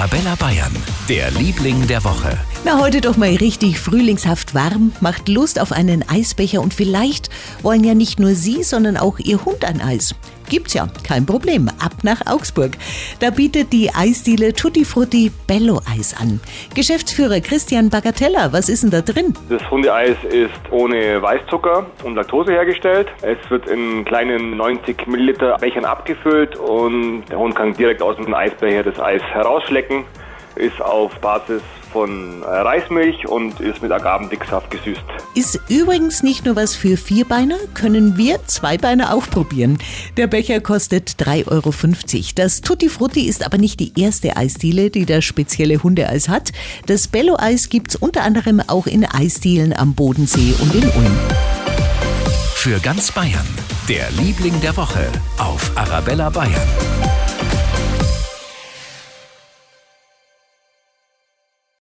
Arabella Bayern, der Liebling der Woche. Na, heute doch mal richtig frühlingshaft warm, macht Lust auf einen Eisbecher und vielleicht wollen ja nicht nur Sie, sondern auch Ihr Hund ein Eis. Gibt's ja, kein Problem. Ab nach Augsburg. Da bietet die Eisdiele Tutti Frutti Bello Eis an. Geschäftsführer Christian Bagatella, was ist denn da drin? Das Hundeeis ist ohne Weißzucker und Laktose hergestellt. Es wird in kleinen 90 Milliliter Bechern abgefüllt und der Hund kann direkt aus dem Eisbecher das Eis herausschlecken. Ist auf Basis von äh, Reismilch und ist mit Agavendicksaft gesüßt. Ist übrigens nicht nur was für Vierbeiner, können wir Zweibeiner auch probieren. Der Becher kostet 3,50 Euro. Das Tutti Frutti ist aber nicht die erste Eisdiele, die das spezielle Hundeeis hat. Das Bello-Eis gibt's unter anderem auch in Eisdielen am Bodensee und in Ulm. Für ganz Bayern, der Liebling der Woche auf Arabella Bayern.